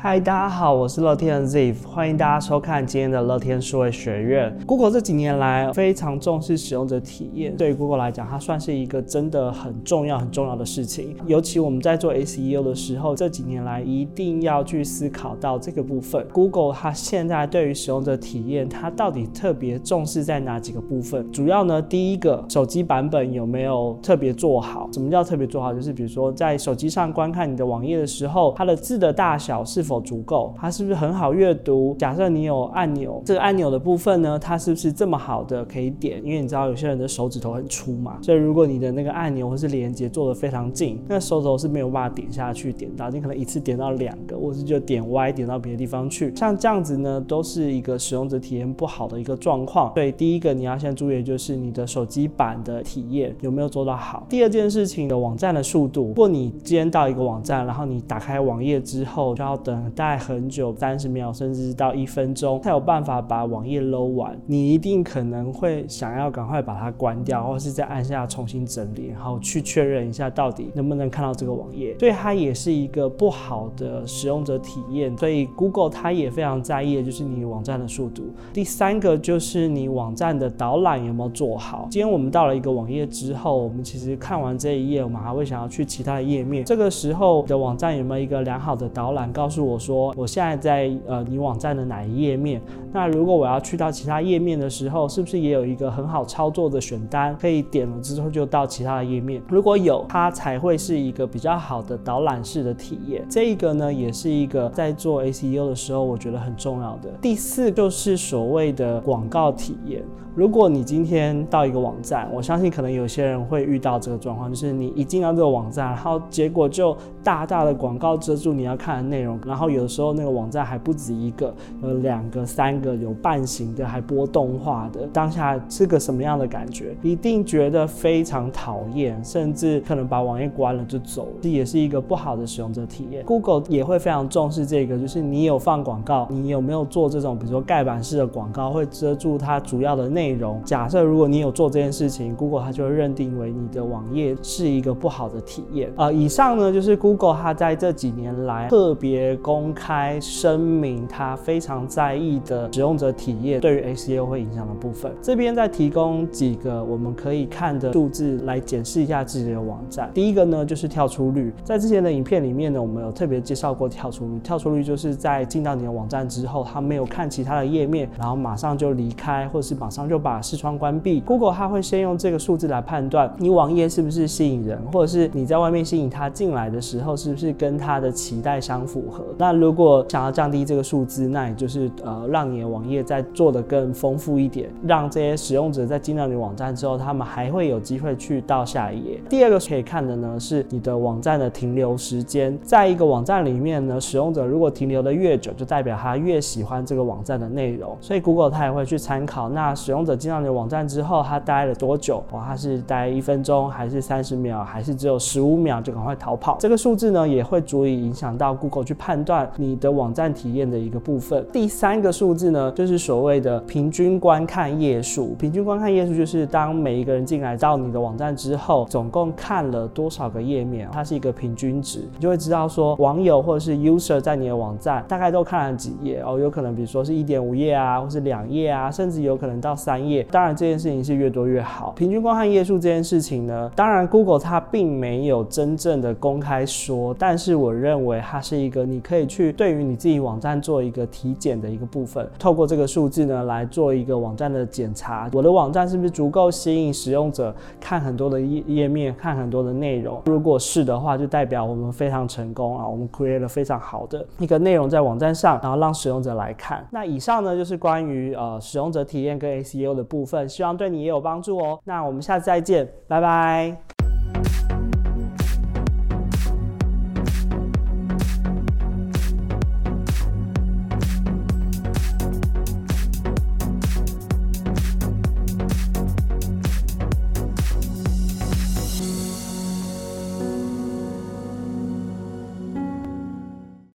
嗨，大家好，我是乐天的 Ziv，欢迎大家收看今天的乐天数位学院。Google 这几年来非常重视使用者体验，对于 Google 来讲，它算是一个真的很重要、很重要的事情。尤其我们在做 SEO 的时候，这几年来一定要去思考到这个部分。Google 它现在对于使用者体验，它到底特别重视在哪几个部分？主要呢，第一个，手机版本有没有特别做好？什么叫特别做好？就是比如说在手机上观看你的网页的时候，它的字的大小是否足够？它是不是很好阅读？假设你有按钮，这个按钮的部分呢，它是不是这么好的可以点？因为你知道有些人的手指头很粗嘛，所以如果你的那个按钮或是连接做的非常近，那手指头是没有办法点下去点到，你可能一次点到两个，或是就点歪点到别的地方去。像这样子呢，都是一个使用者体验不好的一个状况。所以第一个你要先注意的就是你的手机版的体验有没有做到好。第二件事情的网站的速度，如果你今天到一个网站，然后你打开网页之后就要等等待。很久，三十秒甚至到一分钟才有办法把网页搂完，你一定可能会想要赶快把它关掉，或是再按下重新整理，然后去确认一下到底能不能看到这个网页。所以它也是一个不好的使用者体验。所以 Google 它也非常在意的就是你网站的速度。第三个就是你网站的导览有没有做好。今天我们到了一个网页之后，我们其实看完这一页，我们还会想要去其他的页面。这个时候的网站有没有一个良好的导览，告诉我我说。我现在在呃你网站的哪一页面？那如果我要去到其他页面的时候，是不是也有一个很好操作的选单，可以点了之后就到其他的页面？如果有，它才会是一个比较好的导览式的体验。这一个呢，也是一个在做 SEO 的时候，我觉得很重要的。第四就是所谓的广告体验。如果你今天到一个网站，我相信可能有些人会遇到这个状况，就是你一进到这个网站，然后结果就大大的广告遮住你要看的内容，然后有时候那个网站还不止一个，有两个、三个，有半形的，还播动画的，当下是个什么样的感觉？一定觉得非常讨厌，甚至可能把网页关了就走了，这也是一个不好的使用者体验。Google 也会非常重视这个，就是你有放广告，你有没有做这种，比如说盖板式的广告，会遮住它主要的内。内容假设如果你有做这件事情，Google 它就会认定为你的网页是一个不好的体验。呃，以上呢就是 Google 它在这几年来特别公开声明，它非常在意的使用者体验对于 SEO 会影响的部分。这边再提供几个我们可以看的数字来检视一下自己的网站。第一个呢就是跳出率，在之前的影片里面呢，我们有特别介绍过跳出率。跳出率就是在进到你的网站之后，它没有看其他的页面，然后马上就离开，或者是马上就。把视窗关闭，Google 它会先用这个数字来判断你网页是不是吸引人，或者是你在外面吸引他进来的时候是不是跟他的期待相符合。那如果想要降低这个数字，那也就是呃让你的网页再做得更丰富一点，让这些使用者在进到你网站之后，他们还会有机会去到下一页。第二个可以看的呢是你的网站的停留时间，在一个网站里面呢，使用者如果停留的越久，就代表他越喜欢这个网站的内容，所以 Google 它也会去参考那使用者。进到你的网站之后，他待了多久？哦，他是待一分钟，还是三十秒，还是只有十五秒就赶快逃跑？这个数字呢，也会足以影响到 Google 去判断你的网站体验的一个部分。第三个数字呢，就是所谓的平均观看页数。平均观看页数就是当每一个人进来到你的网站之后，总共看了多少个页面，它是一个平均值，你就会知道说网友或者是 user 在你的网站大概都看了几页哦，有可能比如说是一点五页啊，或是两页啊，甚至有可能到三页。当然，这件事情是越多越好。平均观看页数这件事情呢，当然 Google 它并没有真正的公开说，但是我认为它是一个你可以去对于你自己网站做一个体检的一个部分。透过这个数字呢，来做一个网站的检查，我的网站是不是足够吸引使用者看很多的页页面，看很多的内容？如果是的话，就代表我们非常成功啊，我们 create 了非常好的一个内容在网站上，然后让使用者来看。那以上呢，就是关于呃使用者体验跟 AC 也有的部分，希望对你也有帮助哦。那我们下次再见，拜拜。